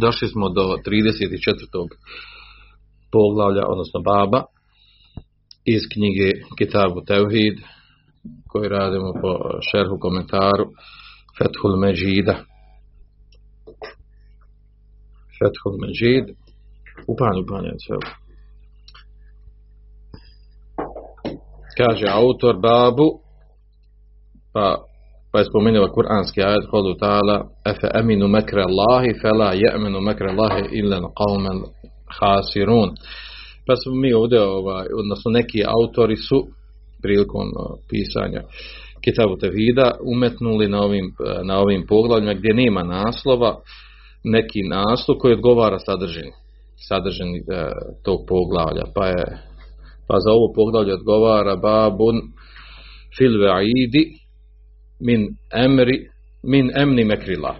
Došli smo do 34. poglavlja, odnosno baba, iz knjige Kitabu Tevhid, koji radimo po šerhu komentaru Fethul Međida. Fethul Međid, upanje, upanje, sve. Kaže autor babu, pa pa je spomenula kuranski ajet kodu ta'ala efe aminu mekre Allahi fela je'minu mekre Allahi illa qawmen hasirun pa smo mi ovdje ovaj, odnosno neki autori su prilikom eh, pisanja Kitabu Tevhida umetnuli na ovim, eh, na ovim poglavljima gdje nema naslova neki naslov koji odgovara sadržini sadržini e, tog poglavlja. Pa je pa za ovo poglavlje odgovara babun fil ve'idi min emri min emni mekrila.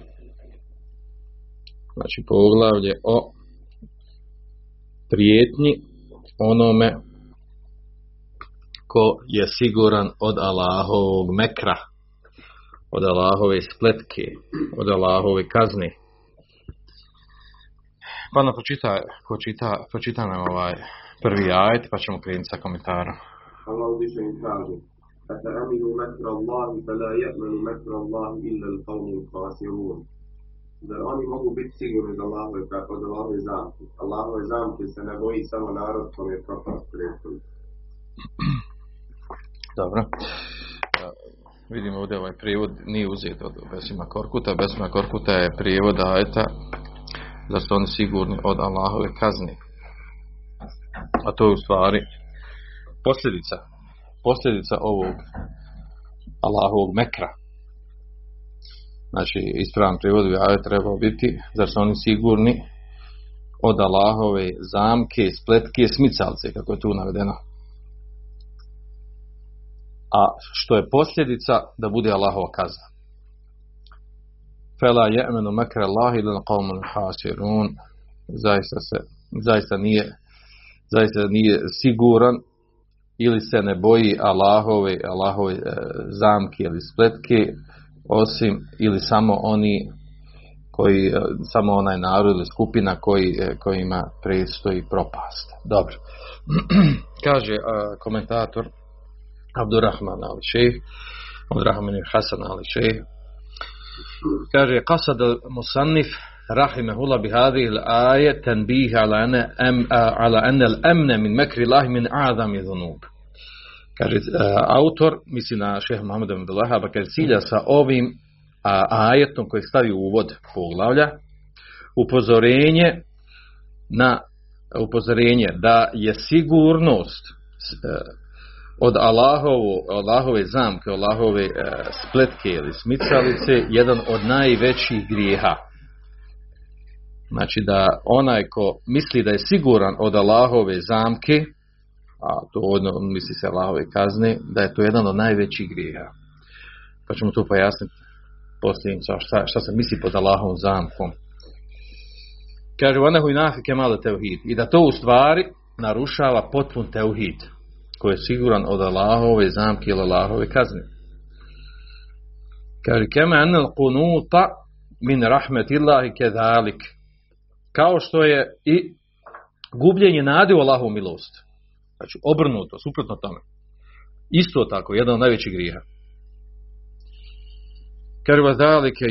Znači poglavlje o prijetnji onome ko je siguran od Allahovog mekra od Allahove spletke od Allahove kazne. Pa nam počita, počita, počita nam ovaj prvi ajet pa ćemo krenuti sa komentarom. Allah uzvišen kaže أفأمنوا مكر الله فلا يأمن مكر الله إلا القوم الخاسرون Zar oni mogu biti sigurni od Allahove, od Allahove zamke? Allahove zamke se ne boji samo narod kom je propast prethodno. Dobro. Vidimo ovdje ovaj prijevod nije uzet od Besima Korkuta. Besima Korkuta je prijevod ajeta da su oni sigurni od Allahove kazne. A to je u stvari posljedica posljedica ovog Allahovog mekra. Znači, ispravan prijevod bi ajet trebao biti, zar su oni sigurni od Allahove zamke, spletke, smicalce, kako je tu navedeno. A što je posljedica da bude Allahova kazna. Fela je'menu mekra Allahi lana qawmun hasirun. Zaista se, zaista nije, zaista nije siguran ili se ne boji Allahove, Allahove e, zamke ili spletke, osim ili samo oni koji, e, samo onaj narod ili skupina koji, e, koji predstoji propast. Dobro. Kaže e, komentator Abdurrahman Ali Šejh, Abdurrahman Hasan Ali Šejh, kaže, Qasad Musannif, rahimehullah bi hadhihi al-ayat tanbih ala anna am ala anna al-amn min makri Allah min a'zami dhunub. Kaže autor misli na Šeha Muhammed ibn Abdullah pa kaže cilja sa ovim a, ajetom koji stavi u uvod poglavlja upozorenje na upozorenje da je sigurnost e, od Allahovu, Allahove zamke, Allahove e, spletke ili smicalice jedan od najvećih grijeha. Znači da onaj ko misli da je siguran od Allahove zamke, a to odno misli se Allahove kazne, da je to jedan od najvećih grijeha. Pa ćemo to pojasniti poslije šta, šta se misli pod Allahovom zamkom. Kaže, onahu i nafi kemale teuhid. I da to u stvari narušava potpun teuhid, koji je siguran od Allahove zamke ili Allahove kazne. Kaže, keme anel kunuta min rahmetillahi kedalik kao što je i gubljenje nade u Allahovu milost. Znači, obrnuto, suprotno tome. Isto tako, jedan od najvećih griha. Kaže va zalike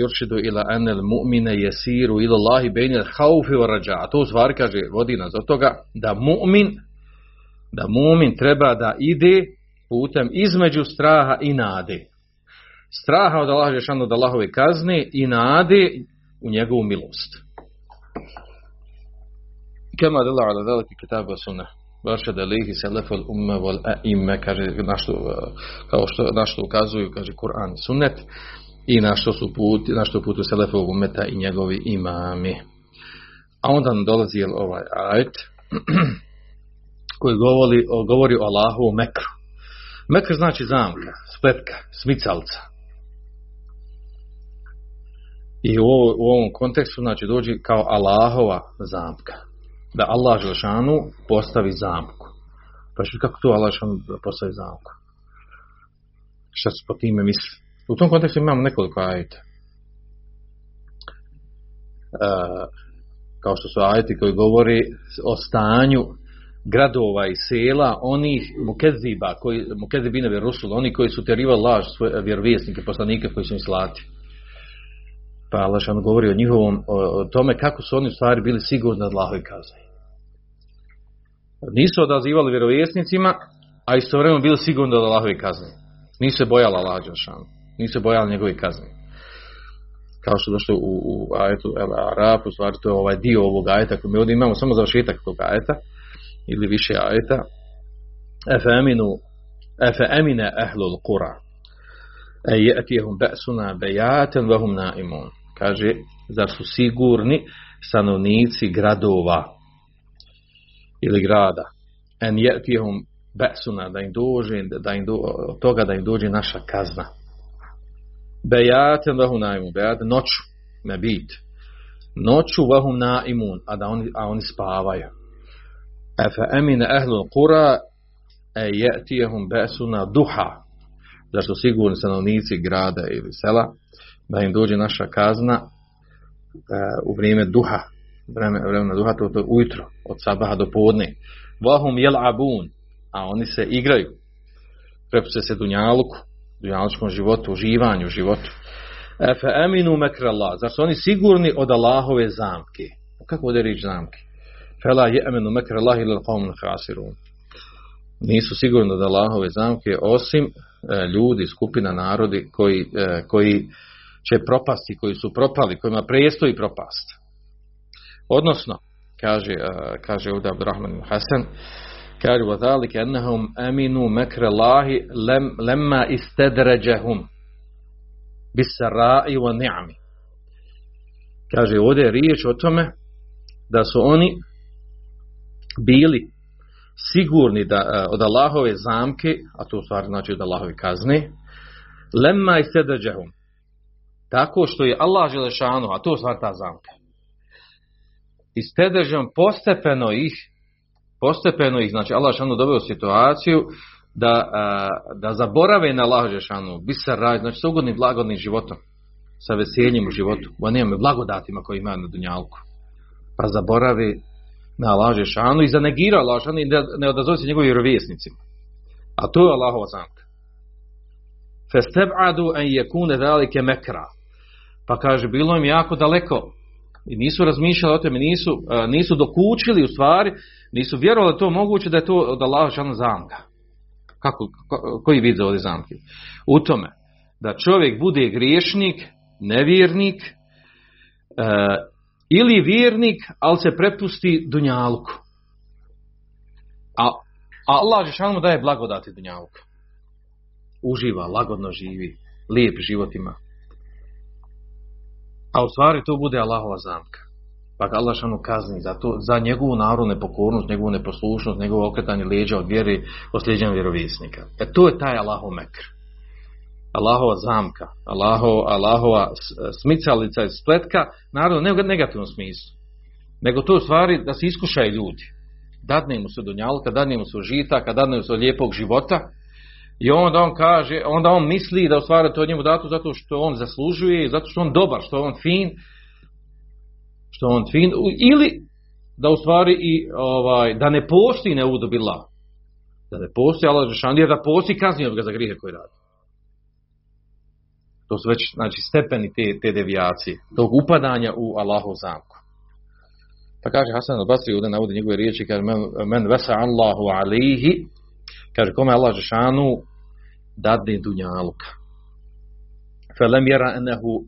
yuršidu ila anel mu'mine jesiru ila Allahi bejnil haufi wa rađa. A to u stvari kaže, vodi nas od toga da mu'min, da mu'min treba da ide putem između straha i nade. Straha od Allaha Žešanu od Allahove kazne i nade u njegovu milost. Kema dela ala veliki kitabu sunnah vaša da lihi selefol umme vol a'ime, kaže, na što, eh, kao što, na što ukazuju, kaže, Kur'an sunnet, i na što su put, na što putu selefol umeta i njegovi imami. A onda nam dolazi ovaj ajet, koji govori, o, govori o Allahu o Mekru. Mekr znači zamka, spletka, smicalca. I u, u ovom kontekstu znači dođi kao Allahova zamka da Allah Želšanu postavi zamku. Pa što kako to Allah Želšanu postavi zamku? Šta se po time misli? U tom kontekstu imamo nekoliko ajeta. E, kao što su ajeti koji govori o stanju gradova i sela, onih mukeziba, koji, mukezibine vjerusul, oni koji su terivali laž svoje vjerovjesnike, poslanike koji su im slati. Pa Allah govori o njihovom, o, o tome kako su oni u stvari bili sigurni od Allahove kazne nisu odazivali vjerovjesnicima, a istovremeno bili sigurni od Allahove kazne. Nisu se bojali Allah Đelšanu. Nisu se bojali njegove kazne. Kao što došlo u, u ajetu El Araf, u stvari to je ovaj dio ovog ajeta, koji mi ovdje imamo samo završetak tog ajeta, ili više ajeta. Efe eminu, efe emine ehlul kura. E jetihum be'suna bejaten vahum naimun. Kaže, zar su sigurni stanovnici gradova, ili grada? En jetihum ba'suna, da im dođe da im do, toga da im dođe naša kazna. Bejaten vahum naimun bayat noću mabit bit. Noću vahum naimun a da oni, a oni spavaju. Efe emine ehlul kura e jetihum duha da su sigurni stanovnici grada ili sela da im dođe naša kazna e, u vrijeme duha vreme, vremena duha, to, to ujutro, od sabaha do podne. Vahum jel abun, a oni se igraju. Prepuse se dunjaluku, dunjalučkom životu, uživanju životu. Efe eminu mekra Allah. Zar su oni sigurni od Allahove zamke? Kako ovdje riječ zamke? Fela je eminu mekra Allah ili qavmun khasirun Nisu sigurni od Allahove zamke, osim e, ljudi, skupina, narodi koji, e, koji će propasti, koji su propali, kojima prestoji propast. Odnosno, kaže, uh, kaže ovdje Abdurrahman Hasan, kaže, وَذَلِكَ أَنَّهُمْ أَمِنُوا مَكْرَ اللَّهِ لَمْ, لَمَّا إِسْتَدْرَجَهُمْ بِسَرَاءِ وَنِعْمِ Kaže, ovdje je riječ o tome da su oni bili sigurni da e, od Allahove zamke, a to u stvari znači od Allahove kazne, lemma i sedeđehum, Tako što je Allah želešanu, a to u stvari ta zamka. I sedeđehum postepeno ih postepeno ih, znači Allah Želešanu doveo situaciju da, a, da zaborave na Allah šanu bisar raj, znači sa ugodnim blagodnim životom sa veseljem u životu u onim blagodatima koje imaju na dunjalku. Pa zaboravi na Allah šanu i zanegira Allah šanu i ne, odazove se njegovim vjerovjesnicima a to je Allahova zamka festeb'adu en jekune velike mekra pa kaže bilo im jako daleko I nisu razmišljali o tome, nisu, e, nisu dokučili u stvari, nisu vjerovali to moguće da je to od Allaha šana zamka. Kako, ko, koji vid za ovdje zamke? U tome, da čovjek bude griješnik, nevjernik, e, ili vjernik, ali se prepusti dunjalku. A, a Allah šana mu daje blagodati dunjalku. Uživa, lagodno živi, lijep život ima. A u stvari to bude Allahova zamka. Pa ga Allah šanu kazni za to, za njegovu narodnu nepokornost, njegovu neposlušnost, njegovo okretanje leđa od vjeri, od sljeđenja vjerovjesnika. E to je taj Allahov mekr. Allahova zamka, Allaho, Allahova e, smicalica i spletka, naravno ne u negativnom smislu, nego to u stvari da se iskušaju ljudi. Dadne mu se donjalka, dadne mu se žitaka, dadne mu se lijepog života, I onda on kaže, onda on misli da u stvari to njemu dato zato što on zaslužuje, zato što on dobar, što on fin, što on fin, ili da u stvari i ovaj, da ne posti ne udobila. Da ne posti Allah Žešan, jer da posti kazni ga za grihe koje radi. To su već znači, stepeni te, te devijacije, tog upadanja u Allahov zamku. Pa kaže Hasan al-Basri, ovdje navodi njegove riječi, kaže, men, men vesa Allahu alihi, kaže, kome Allah Žešanu dadne dunjaluka. Felem jera enehu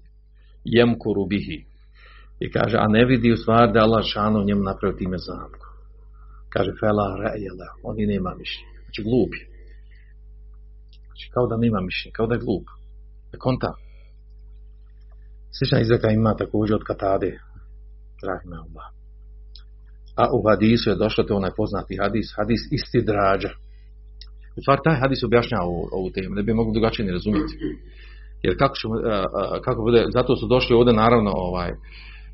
jemkuru bihi. I kaže, a ne vidi u stvari da Allah Žešanu njemu napravio time zamku. Kaže, fela rejela, oni nema mišljenja. Znači, glup je. Znači, kao da nema mišljenja, kao da je glup. Konta. Slična izreka ima također od Katade. Rahime Allah. A u hadisu je došlo to onaj poznati hadis, hadis isti drađa. U stvari, taj hadis objašnjava ovu, ovu temu, ne bi mogli drugačije ne razumjeti. Jer kako, ćemo, kako bude, zato su došli ovdje naravno ovaj,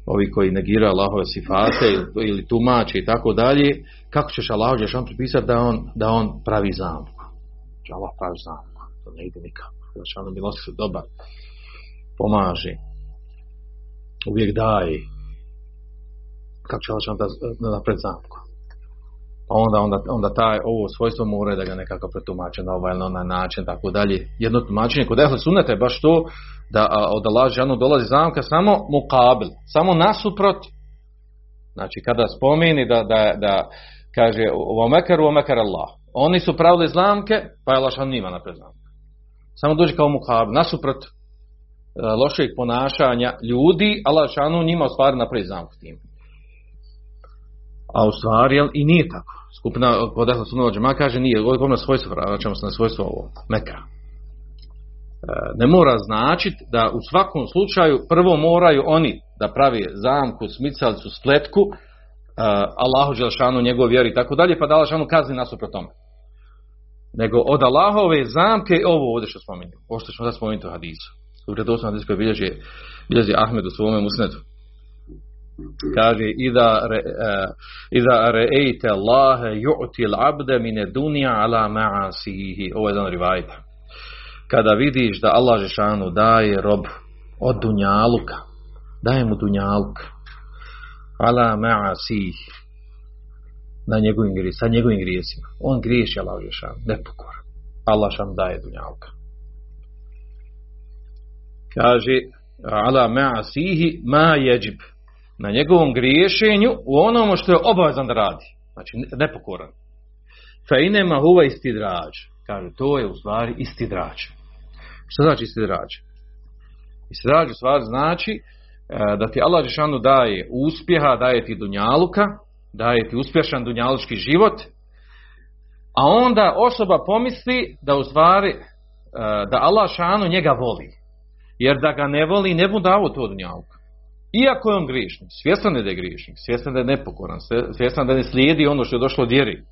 ovi koji negiraju Allahove sifate ili, ili tumače i tako dalje, kako ćeš Allah ćeš pripisati da on, da on pravi zamku. Znači Allah pravi zamku. To ne ide nikako. Znači milostiv su dobar. Pomaže. Uvijek daje. Kako će Allah da, da napred zamku. Pa onda, onda, onda taj, ovo svojstvo mora da ga nekako pretumače na ovaj ili na onaj način, tako dalje. Jedno tumačenje kod Ehle Sunneta je baš to da a, od Allah žanu dolazi zamka samo mukabil, samo nasuprot. Znači, kada spomeni da, da, da kaže u omekar, u omekar Allah. Oni su pravili zlamke, pa je Allah žanu nima napred zamka. Samo dođe kao mukabil, nasuprot e, lošeg ponašanja ljudi, Allah žanu njima ostvari napred zamku tim. A u stvari, jel, i nije tako. Skupina kod Ehla Sunnova Džema kaže nije, ovo je na svojstvo, vraćamo se na svojstvo ovo, meka. E, ne mora značiti da u svakom slučaju prvo moraju oni da pravi zamku, smicalicu, spletku, uh, Allahu Đelšanu, njegov vjeri i tako dalje, pa da Allahšanu kazni nasuprot tome. Nego od Allahove zamke, ovo ovdje što spominju, ovo što ćemo da spomenuti u hadisu. U redosnom hadisu koji bilježi, bilježi Ahmed u svome musnetu kaže ida re, e, uh, ida re'ejte Allahe ju'til abde mine dunja ala ma'asihi. Ovo je jedan rivajta. kada vidiš da Allah Žešanu daje rob od dunjaluka daje mu dunjaluk. Ala ma'asihi na njegovim grijesima, sa njegovim grijesima. On griješi Allah Žešanu, nepokor. Allah šan daje dunjaluka. Kaže, ala ma'asihi ma jeđib na njegovom griješenju u onom što je obavezan da radi. Znači, nepokoran. Fa inema huva istidrađ. Kaže, to je u stvari istidrađ. Što znači istidrađ? Istidrađ u stvari znači eh, da ti Allah Žešanu daje uspjeha, daje ti dunjaluka, daje ti uspješan dunjalučki život, a onda osoba pomisli da u stvari e, da Allah šanu njega voli. Jer da ga ne voli, ne bu dao to dunjaluka. Iako je on grišnik, svjestan je da je grišnik, svjestan da je nepokoran, svjestan da ne slijedi ono što je došlo od vjeri.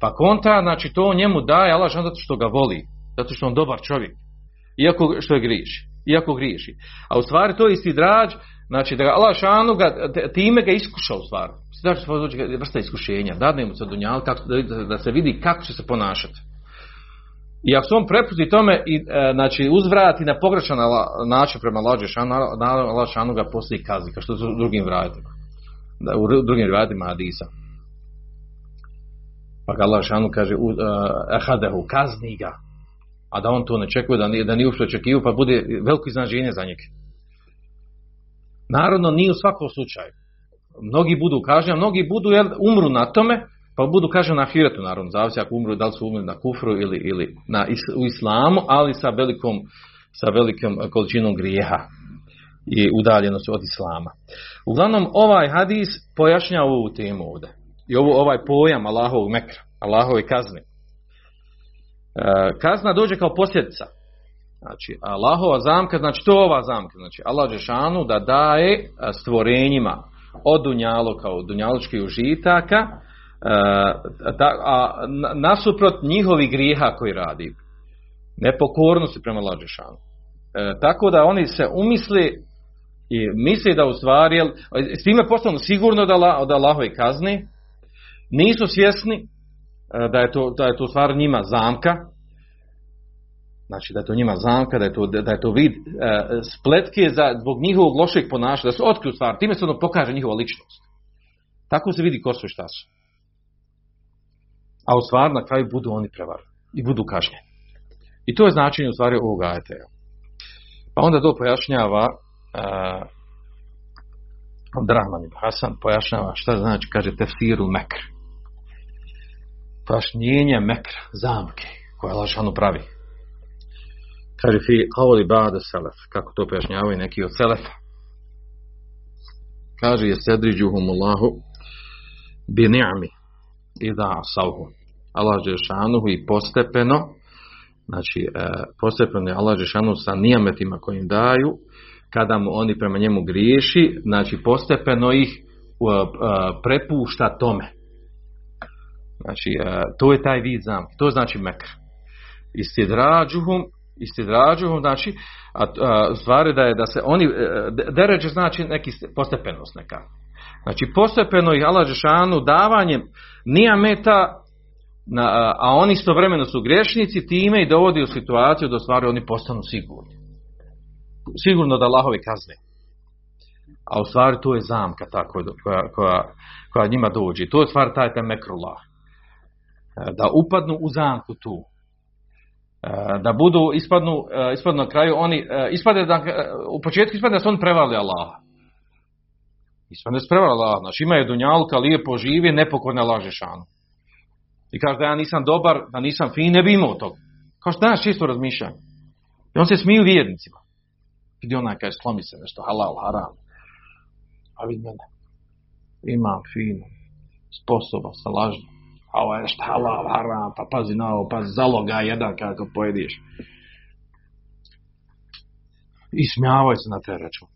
Pa konta, znači to njemu daje Allah zato što ga voli, zato što on dobar čovjek. Iako što je griješi, iako griješi. A u stvari to je isti drađ, znači da ga Allah šanu ga, time ga iskuša u stvari. Znači to je vrsta iskušenja, dadne mu se dunjal, kako, da, da se vidi kako će se ponašati. I ako se on prepusti tome i e, znači uzvrati na pogrešan način prema Allah šanu, naravno Allah šanu ga poslije kazni, kao što su u drugim vratima. Da, u drugim vratima Hadisa. Pa ga Allah šanu kaže, uh, e, ehadehu, kazni ga. A da on to ne čekuje, da nije, da nije uopšte očekivao, pa bude veliko iznaženje za njega. Narodno, nije u svakom slučaju. Mnogi budu kažnjeni, mnogi budu, jel, umru na tome, pa budu kažnjeni na ahiretu naravno zavisi ako umru da li su umrli na kufru ili ili na is, u islamu ali sa velikom sa velikom količinom grijeha i udaljenost od islama. Uglavnom ovaj hadis pojašnjava ovu temu ovdje. I ovo ovaj pojam Allahovog mekra, Allahove kazne. E, kazna dođe kao posljedica. Znači, Allahova zamka, znači to ova zamka. Znači, Allah Žešanu da daje stvorenjima od dunjaloka, od dunjaločkih užitaka, a nasuprot njihovi grijeha koji radi. Nepokornosti prema Allah e, tako da oni se umisli i misli da u stvari jel, s time postanu sigurno da, la, da Allahove kazni nisu svjesni e, da je to, da je to stvar njima zamka znači da je to njima zamka da je to, da je to vid e, spletke za, zbog njihovog lošeg ponašanja da se otkriju stvar time se ono pokaže njihova ličnost tako se vidi ko su i šta su a u stvar na kraju budu oni prevar i budu kažnjeni. I to je značenje u stvari ovog ajeta. Pa onda to pojašnjava uh, Abdurrahman ibn Hasan pojašnjava šta znači, kaže tefsiru mekr. Pojašnjenje mekra, zamke, koje Lašanu pravi. Kaže fi qawli ba'da salaf, kako to pojašnjavaju neki od selefa. Kaže je sedriđuhumullahu bi ni'mi idha asawhu. Allah Žešanuhu i postepeno, znači e, postepeno je Allah Žešanuhu sa nijametima kojim daju, kada mu oni prema njemu griješi, znači postepeno ih uh, prepušta tome. Znači, e, to je taj vid zamke, to znači mekr. Istidrađuhum, istidrađuhum, znači, a, a, stvari da je da se oni, e, deređe znači neki postepenost neka. Znači, postepeno ih Allah Žešanu davanjem nijameta, na, a, oni istovremeno su grešnici, time i dovodi u situaciju da stvari oni postanu sigurni sigurno da Allahove kazne. A u stvari to je zamka ta koja, koja, koja njima dođe. To je stvar taj temekrullah. E, da upadnu u zamku tu. Eh, da budu, ispadnu, eh, ispadnu na kraju, oni, eh, ispade da, u početku ispade da su oni prevarili Allaha. ispadne su prevarili Allaha. Znači imaju dunjalka, lijepo živi, nepokorne laže šanu. I kaže da ja nisam dobar, da nisam fin, ne bi imao toga. Kao što danas čisto razmišljam. I on se smiju vjernicima. gdje onaj kaže slomi se nešto halal, haram. A vidi mene. Imam fino. Sposoba sa lažnom A ovo je šta halal, haram. Pa pazi na ovo, pa zaloga jedan kako pojediš. I smjavaj se na te račun.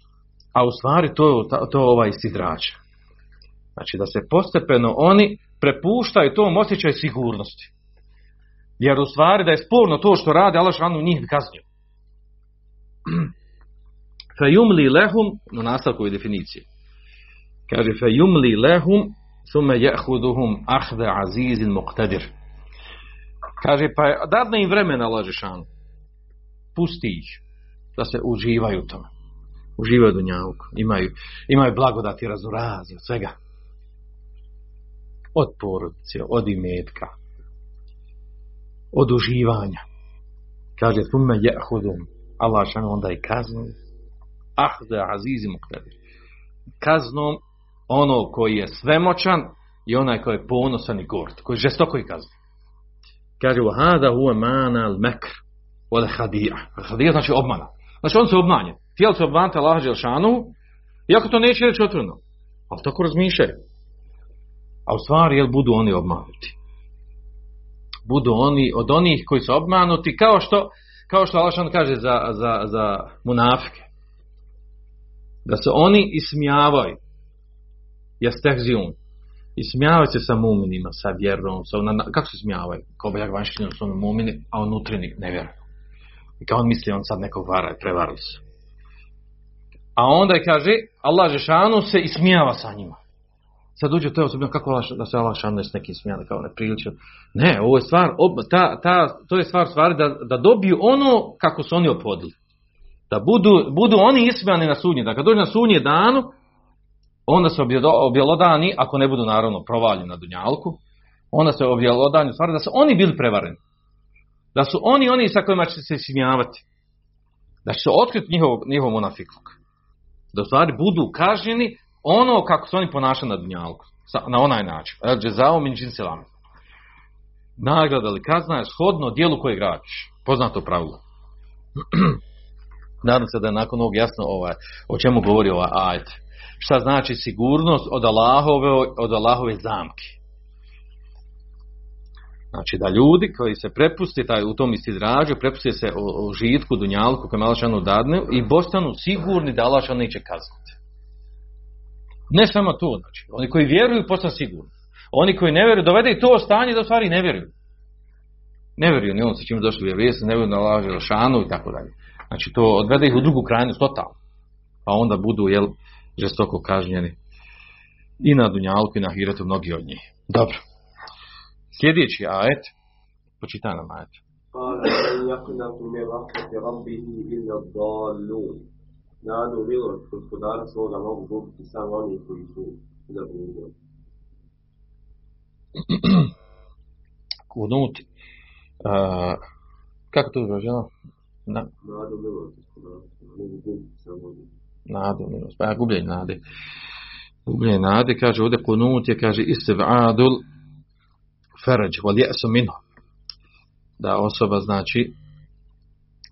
A u stvari to je to je ovaj sidrač. Znači da se postepeno oni prepuštaju tom osjećaju sigurnosti. Jer u stvari da je sporno to što rade, Allah šanu njih kaznio. Fejumli lehum, na nastavku je definicije. Kaže, fejumli lehum, sume jehuduhum ahve azizin muqtadir. Kaže, pa dadne im vremena, lažešanu. Pusti ih, da se uživaju u tome. Uživaju dunjavku. Imaju, imaju blagodati razurazi od svega. Od porodice, od imetka. Od uživanja. Kaže, sume jehudum. Allah šan onda i kaznu ahde azizi muqtadir. Kaznom ono koji je svemoćan i onaj koji je ponosan i gord, koji je žestoko i kazni. Kaže, hada huwa mana al mekr, wal hadija. Hadija znači obmana. Znači on se obmanje. Tijel se obmanite Allah Đelšanu, iako to neće reći otvrno. Ali tako razmišljaju. A u stvari, jel budu oni obmanuti? Budu oni od onih koji su obmanuti, kao što, kao što Allah kaže za, za, za munafike da se oni ismijavaju jestehziun. I smijavaju se sa muminima sa vjerom sa ona, kako se smijavaju? kao beljak vanštinu su ono mumini a unutrini ne vjeruju i kao on misli on sad nekog vara prevarili se. A onda je kaže Allah Žešanu se ismijava sa njima. Sad uđe to je osobno kako da se Allah Žešanu s nekim smijava, kao neprilično ne ovo je stvar ob, ta, ta, to je stvar stvari da, da dobiju ono kako su oni opodili da budu, budu oni ismijani na sudnji, da kad dođe na sudnji danu, onda se objelodani, ako ne budu naravno provaljeni na dunjalku, onda se objelodani, stvari da su oni bili prevareni. Da su oni oni sa kojima će se smijavati. Da će se otkriti njihov, njihov monafikluk. Da u stvari budu kažnjeni ono kako su oni ponašali na dunjalku. Na onaj način. El džezao min džin selam. Nagrada ili kazna je shodno dijelu koje gradiš. Poznato pravilo. Nadam se da je nakon ovog jasno ovaj, o čemu govori ovaj ajet. Šta znači sigurnost od Allahove, od Allahove zamke. Znači da ljudi koji se prepusti taj, u tom istidrađu, prepusti se o, o žitku, dunjalku kojem Allahšanu dadne i postanu sigurni da Allahšan neće kazniti. Ne samo to, znači. Oni koji vjeruju postanu sigurni. Oni koji ne vjeruju, dovede i to stanje da u stvari ne vjeruju. Ne vjeruju, ni on se čim došli vjeruje, ne vjeruju na Allah šanu i tako dalje. Znači to odvede ih u drugu krajnost totalno. Pa onda budu jel, žestoko kažnjeni. I na Dunjalku i na Hiretu mnogi od njih. Dobro. Sljedeći ajet. Počitaj nam ajet. Nadu milost gospodara svoga mogu gubiti samo oni koji su zabludili. Kunut. Uh, kako to izraženo? Na, Nadu milosti smo mogu gubiti samo nadu, milost. Ono, pa ja gubljenje nade. Gubljenje nade, kaže ovdje kunut je, kaže istivadul faraj, wal jesu minhu. Da osoba znači,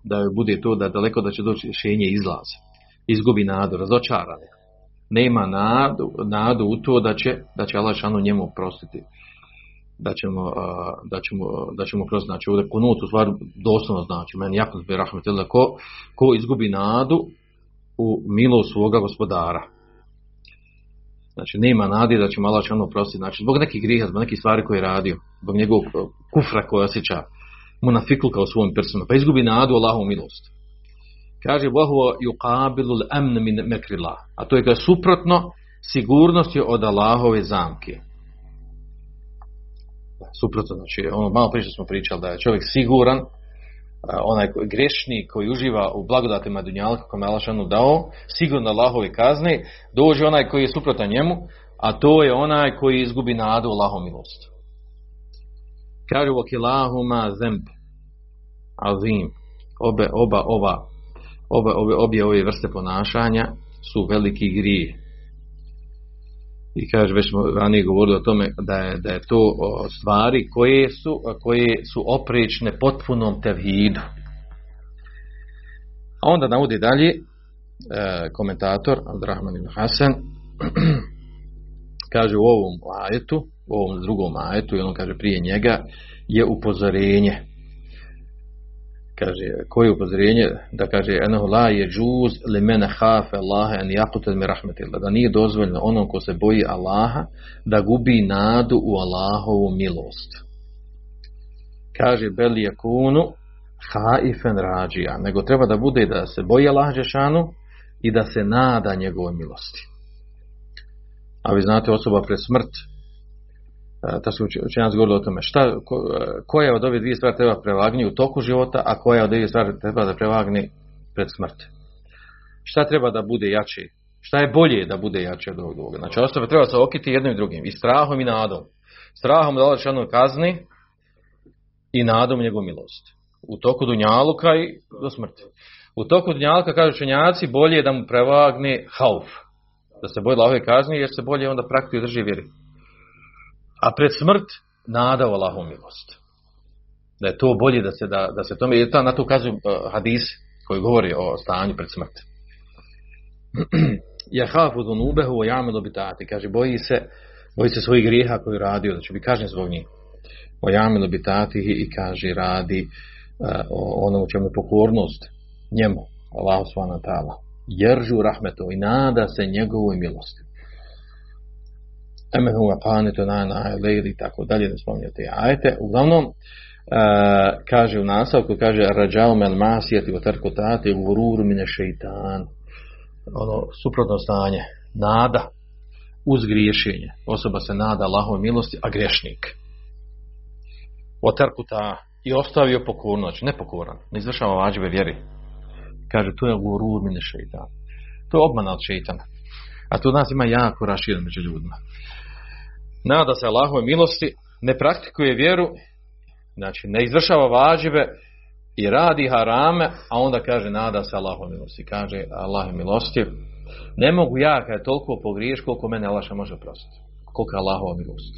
da joj bude to da daleko da će doći rješenje izlaza. Izgubi nadu, razočarane. Nema nadu, nadu u to da će, da će Allah šanu njemu oprostiti. Da ćemo, da ćemo, da ćemo kroz, znači ovdje kunut u stvari doslovno znači, meni jako bi rahmetillah, ko, ko izgubi nadu u milost svoga gospodara. Znači, nema nadi da će malo će ono oprostiti. Znači, zbog nekih griha, zbog nekih stvari koje je radio, zbog njegovog e, kufra koje osjeća, munafikluka u svojim personu, pa izgubi nadu Allahovu milost. Kaže, Bohu yuqabilu al-amn min mekrillah. A to je kao suprotno sigurnosti od Allahove zamke. Suprotno, znači, ono malo prije što smo pričali da je čovjek siguran, onaj koji, grešnik koji uživa u blagodatima dunjalka kome Allah šanu dao, sigurno Allahove kazne, dođe onaj koji je suprotan njemu, a to je onaj koji izgubi nadu Allahom milost. Kaže, wakilahuma zemb azim. Obe, oba, ova, obe, ove, obje ove vrste ponašanja su veliki grije. I kaže, već smo ranije govorili o tome da je, da je to o, stvari koje su, koje su oprečne potpunom tevhidu. A onda navodi dalje e, komentator Abdurrahman ibn Hasan kaže u ovom ajetu, u ovom drugom ajetu, i on kaže prije njega, je upozorenje. Kaže, koje upozorenje? Da kaže, enahu la je džuz li mene hafe Allahe en jakutel mi rahmetillah. Da nije dozvoljeno onom ko se boji Allaha da gubi nadu u Allahovu milost. Kaže, bel je kunu haifen rađija. Nego treba da bude da se boji Allah Žešanu i da se nada njegove milosti. A vi znate osoba pred smrt, ta su učenjaci govorili o tome, šta, ko, koja od ove dvije stvari treba prevagni u toku života, a koja od ove dvije stvari treba da prevagni pred smrt. Šta treba da bude jače? Šta je bolje da bude jače od ovog druga? Znači, osoba treba se okiti jednim i drugim, i strahom i nadom. Strahom da Allah kazni i nadom njegovu milost. U toku dunjaluka i do smrti. U toku dunjaluka, kažu učenjaci, bolje je da mu prevagne hauf. Da se boji Allahove kazni, jer se bolje onda praktikuje drži vjeri a pred smrt nada u Allahovu milost. Da je to bolje da se, da, da se tome, jer ta na to ukazuju uh, hadis koji govori o stanju pred smrt. Ja hafu dunubehu o jamelu bitati, kaže, boji se, boji se svojih grijeha koji radio, da će biti kažnjen zbog njih. O jamelu bitati i kaže, radi uh, ono u čemu je pokornost njemu, Allahu svana ta'ala. Jeržu rahmetu i nada se njegovoj milosti emen huwa qanitu na na lejli i tako dalje da spominje te ajete. Uglavnom, uh, kaže u nastavku, kaže rađao men masijeti u tati u ururu mine šeitan. Ono, suprotno stanje. Nada uz griješenje. Osoba se nada Allahove milosti, a grešnik. O terkuta i ostavio pokornoć, nepokoran, ne izvršava vađbe vjeri. Kaže, to je gurur mine šeitan. To je obmana od šeitana. A to nas ima jako raširen među ljudima nada se Allahove milosti, ne praktikuje vjeru, znači ne izvršava vađive i radi harame, a onda kaže nada se Allahove milosti. Kaže Allah je milostiv. Ne mogu ja kada je toliko pogriješ koliko mene Allah može prostiti. Koliko je Allahova milost.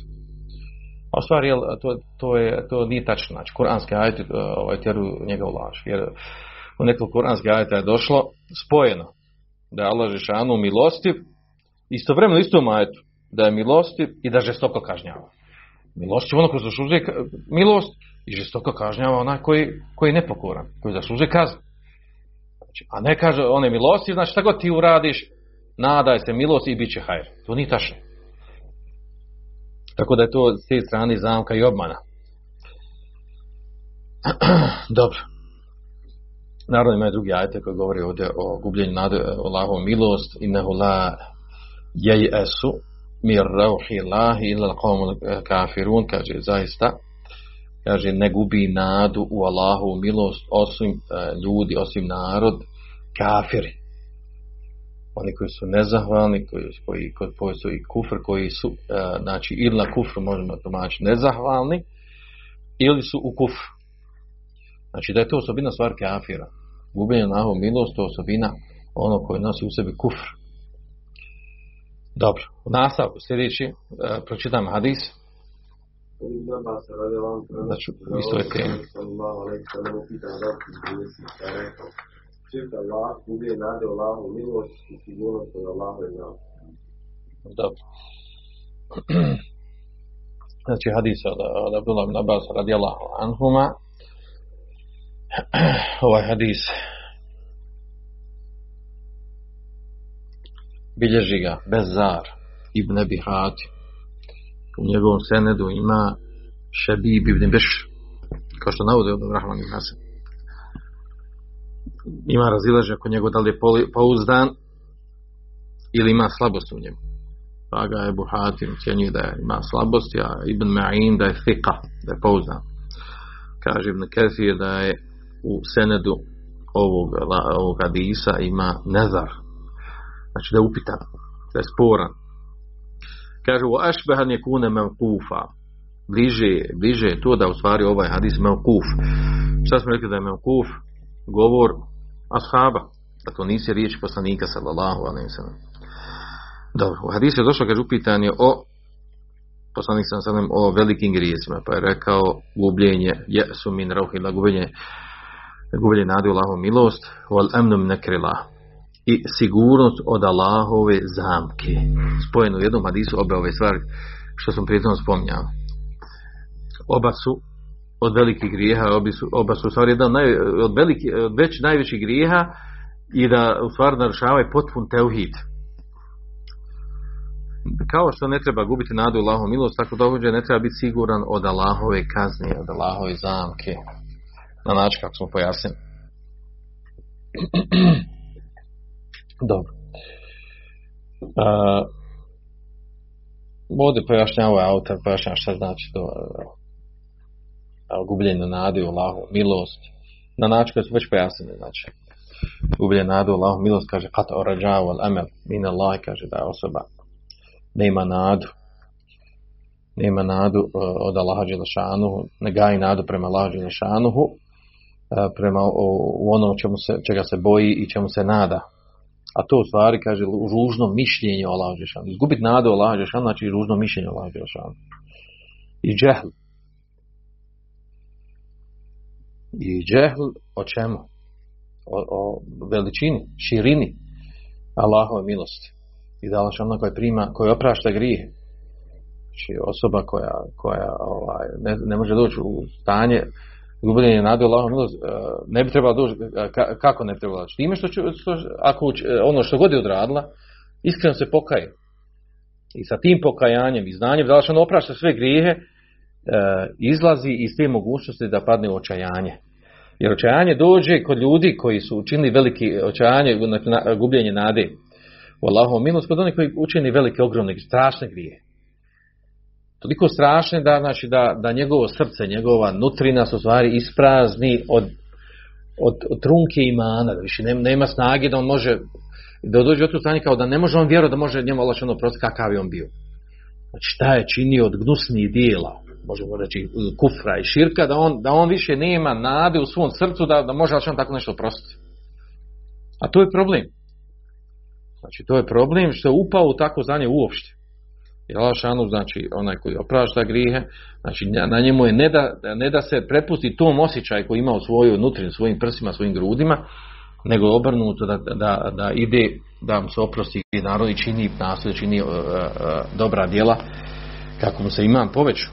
A u stvari, to, to, je, to nije tačno. Znači, kuranski ajete ovaj, tjeru njega ulaž. Jer u nekoliko kuranske ajete je došlo spojeno da je Allah Žešanu milostiv istovremeno istom ajetu da je milostiv i da žestoko kažnjava. Milost ono koji zaslužuje milost i žestoko kažnjava onaj koji, koji je nepokoran, koji zaslužuje kaznu. Znači, a ne kaže, on je milostiv, znači šta god ti uradiš, nadaj se milost i bit će hajr. To nije tačno. Tako da je to s te strane zamka i obmana. Dobro. Naravno ima drugi ajte koji govori ovdje o gubljenju nade, o Allahovom milost, innehu la jej esu, mir rauhi lahi ila qawmul kafirun kaže zaista. Kaže ne gubi nadu u Allahu milost osim e, ljudi osim narod kafiri. Oni koji su nezahvalni koji koji koji, koji su i kufr koji su e, znači ili na kufru možemo tumačiti nezahvalni ili su u kufr znači da je to osobina stvar kafira. Gubljenje Allahu milost, to osobina ono koje nosi u sebi kufr. Dobro, U nastav sljedeći, pročitam hadis. Znači, u istoj temi. Dobro. Znači hadis od, od Abdullah ibn Abbas radijallahu anhuma. Ovaj hadis bilježi ga Bezar ibn Abi Hatim. U njegovom senedu ima Šabib ibn Beš, kao što navode od Rahman ibn Hasan. Ima razilaže kod njegov da li je pouzdan ili ima slabost u njemu. Pa ga je Buhatim cijenio da je, ima slabost, a Ibn Ma'in da je fika, da je pouzdan. Kaže Ibn Kathir da je u senedu ovog, ovog hadisa ima nezar. Znači da je upitan, da je sporan. Kaže, o ašbehan je kune mevkufa. Bliže, bliže je to da u stvari ovaj hadis mevkuf. Šta smo rekli da je mevkuf? Govor ashaba. Da to nisi riječ poslanika sallallahu alaihi wa sallam. Dobro, u hadisu je došlo, kaže, upitan je o poslanik sam sallam o velikim grijesima, pa je rekao gubljenje jesu min rauhila, gubljenje gubljenje nadi u Allahovu milost, wal emnum nekrila i sigurnost od Allahove zamke. Spojeno u jednom hadisu obe ove stvari što sam prije tom spominjao. Oba su od velikih grijeha, obi su, oba su u stvari jedan naj, od, veliki, od već najvećih grijeha i da u stvari narušavaju potpun teuhid. Kao što ne treba gubiti nadu Allahom Allahovu milost, tako dođe ne treba biti siguran od Allahove kazne, od Allahove zamke. Na način kako smo pojasnili. Dobro. A, ovdje pojašnjava je autor, pojašnjava šta znači to a, gubljenje nade u Allahu milost. Na način koji su već pojasnili, znači gubljenje nade u Allahu milost, kaže kat orađavu al amel, min Allah, kaže da je osoba nema nadu, nema nadu uh, od Allaha Đelešanuhu, ne gaji nadu prema Allaha Đelešanuhu, uh, e, prema o, u ono čemu se, čega se boji i čemu se nada. A to u stvari kaže ružno mišljenje o Allahu Đelešanuhu. Izgubit nadu o Allahu Đelešanuhu znači ružno mišljenje o Allahu Đelešanuhu. I džehl. I džehl o čemu? O, o veličini, širini Allahove milosti. I da Allah koji prima, koji oprašta grije. Znači osoba koja, koja ovaj, ne, ne može doći u stanje gubljenje nade Allahom milost, e, ne bi trebala doći, e, kako ne bi trebala doći? Time što, ću, što ako e, ono što god je odradila, iskreno se pokaje. I sa tim pokajanjem i znanjem, da ono oprašta sve grijehe, izlazi iz te mogućnosti da padne u očajanje. Jer očajanje dođe kod ljudi koji su učinili veliki očajanje, gubljenje nade u milost, kod onih koji učini velike, ogromne, strašne grije. Toliko strašne da, znači, da, da njegovo srce, njegova nutrina su stvari isprazni od, od, od trunke imana, da više nema, nema snage da on može, da dođe od tu stanje kao da ne može on vjerovati da može njemu Allah ono prosti kakav je on bio. Znači šta je činio od gnusnih dijela, možemo reći kufra i širka, da on, da on više nema nade u svom srcu da, da može Allah ono tako nešto prostiti. A to je problem. Znači, to je problem što je upao u tako znanje uopšte. Jer Allah šanu, znači, onaj koji oprašta grihe, znači, na njemu je ne da, ne da se prepusti tom osjećaj koji ima u svojoj nutrin, svojim prsima, svojim grudima, nego je obrnuto da, da, da ide, da mu se oprosti i narod i čini nasled, čini uh, uh, dobra djela, kako mu se imam poveću.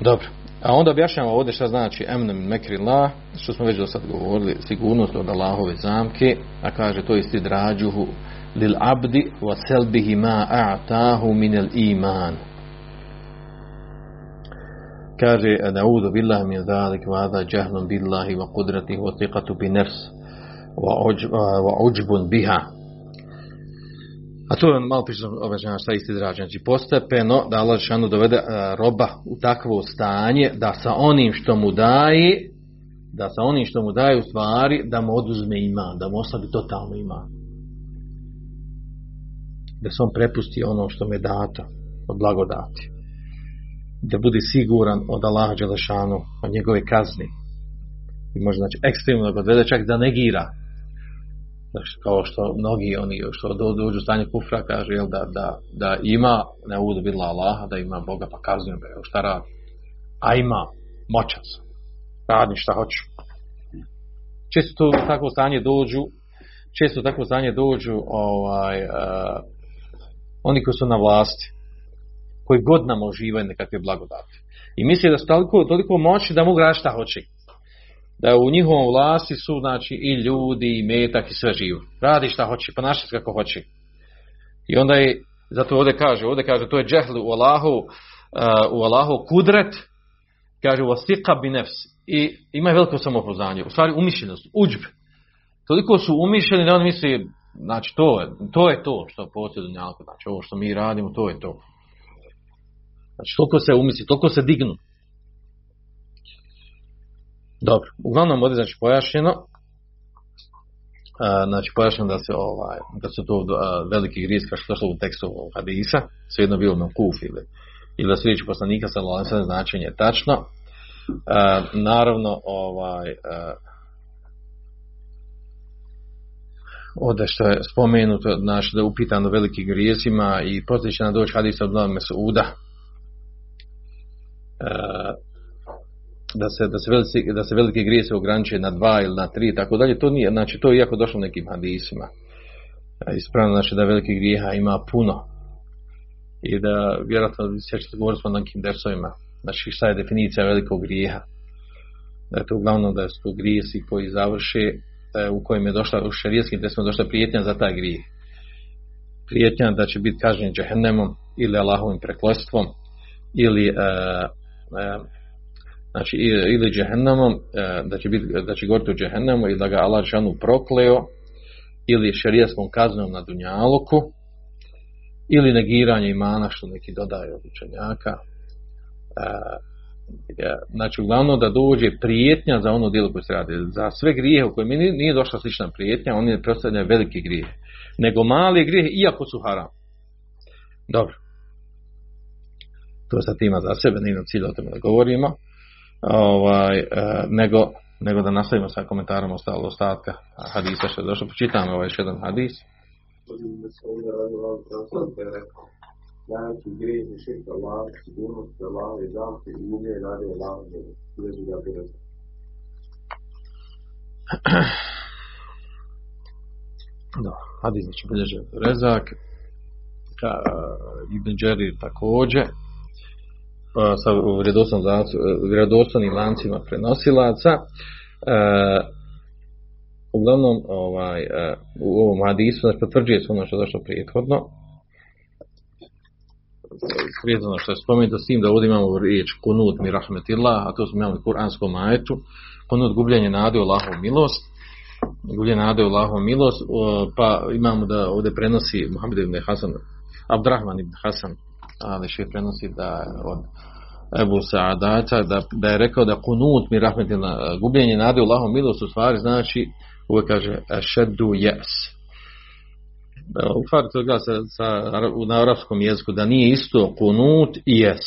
Dobro. A onda objašnjamo ovdje šta znači emnem mekri la, što smo već do sad govorili, sigurnost od Allahove zamke, a kaže to isti drađuhu lil abdi wa selbihi ma a'tahu min al iman. Kaže, na'udhu billahi min zalik wa hadha jahlun billahi wa qudratihi wa thiqatu bi nafs wa uđbun biha. A to je malo priča objašnjava šta isti drađan. Znači postepeno da Allah Žešanu dovede uh, roba u takvo stanje da sa onim što mu daje da sa onim što mu daje u stvari da mu oduzme iman, da mu oslabi totalno iman. Da se on prepusti ono što mu dato od blagodati. Da bude siguran od Allaha Đelešanu, od njegove kazni. i može znači ekstremno ga odvede čak da negira znači, kao što mnogi oni što do, dođu u stanje kufra kaže jel, da, da, da ima ne uvodu bila Allaha da ima Boga pa kazujem ga šta radi a ima moćan sam radi šta hoću često to stanje dođu često tako stanje dođu ovaj, uh, oni koji su na vlasti koji god nam uživaju nekakve blagodate. i misle da su toliko, toliko moći da mogu raditi šta hoće da u njihovom vlasti su znači i ljudi i metak i sve živo. Radi šta hoće, ponaša se kako hoće. I onda je, zato ovdje kaže, ovdje kaže, to je džehl u Allahu, uh, u Allahu kudret, kaže u astika bi nefs. I ima veliko samopoznanje, u stvari umišljenost, uđb. Toliko su umišljeni da oni misli, znači to je, to je to što posjedu njalko, znači ovo što mi radimo, to je to. Znači toliko se umisli, toliko se dignu. Dobro, uglavnom ovdje znači pojašnjeno, a, znači pojašnjeno da se ovaj, da su to veliki grijez kao što je u tekstu hadisa, svejedno bilo na kuf ili, ili da se riječi poslanika sa lansan značenje tačno. A, naravno, ovaj, ovdje što je spomenuto, znači da je upitano veliki grijesima i poslije će nam doći hadisa od Vlada Mesuda, e, da se da se veliki da se velike grijesi ograniče na dva ili na tri tako dalje to nije znači to je iako došlo nekim hadisima. E, ispravno znači da velike grijeha ima puno. I da vjerojatno sjećate govorili smo na nekim dersovima. Znači šta je definicija velikog grijeha? Da je to uglavnom da su grijesi koji završe E, u kojem je došla u šarijetskim testima došla prijetnja za taj grijeh. Prijetnja da će biti kažnjen džehennemom ili Allahovim preklostvom ili e, e, znači ili džehennemom e, da će biti da će goriti u džehennemu i da ga Allah džanu prokleo ili šerijskom kaznom na dunjaluku ili negiranje imana što neki dodaju od učenjaka e, znači uglavnom da dođe prijetnja za ono djelo koje se radi za sve grijehe u kojem nije, došla slična prijetnja oni ne predstavljaju veliki grijehe. nego mali grijehe, iako su haram dobro to sad ima za sebe, nije nam cilj o tome da govorimo ovaj, e, nego, nego da nastavimo sa komentarom ostalo ostatka hadisa što je došlo. Počitamo ovaj još jedan hadis. Najveći grijeh je širka Allah, sigurnost Allah i zamke i uvije radi Allah i uvijek ga bude. Da, hadis znači bilježe rezak, eh, Ibn Đerir također, Pa sa eh, vjerodostojnim lancima prenosilaca. E, uglavnom, ovaj, u ovom hadisu znači, potvrđuje se ono što je došlo prijethodno vezano što je spomenuto s tim da ovdje imamo riječ kunut mi rahmetillah, a to smo imali u kuranskom ajetu. Kunut gubljenje nade u Allahovu milost. Gubljenje nade u Allahovu milost. Pa imamo da ovdje prenosi Muhammed ibn Hasan, Abdrahman ibn Hasan, ali še prenosi da od Ebu Saadata da, da je rekao da kunut mi rahmetillah, gubljenje nade u Allahovu milost u stvari znači uve kaže šeddu jes u stvari to gleda sa, sa, na arapskom jeziku da nije isto kunut i jes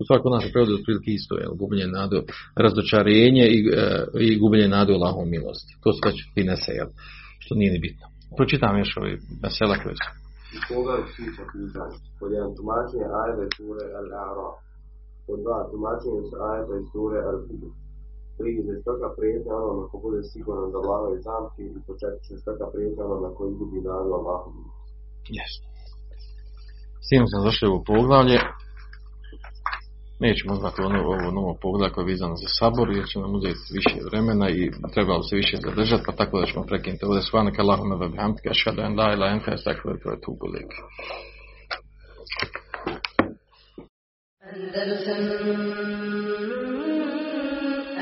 u svakom našem prevodu je otprilike isto je gubljenje nadu, razočarenje i, e, i gubljenje nadu u Allahom milosti to se već finese jel? što nije ni bitno pročitam još ovaj mesela koje su Koga je sviđa pitanje? Pod jedan tumačenje ajde sure Al-A'ra. pod dva tumačenje se ajeta sure Al-Fijr. Tri je stoka prijetnja onome ko bude siguran da vlada i zamki i po četiri stoka prijetnja onome ko izgubi nadu Allahom. Yes. S tim sam zašli u poglavlje. Nećemo znati ono, ovo novo poglavlje koje je vizano za sabor, jer će nam uzeti više vremena i trebalo se više zadržati, pa tako da ćemo prekinuti. Ovdje svanak Allahumma wa bihamdika, ashhadu an la ilaha illa anta astaghfiruka wa atubu ilaik. Andalusam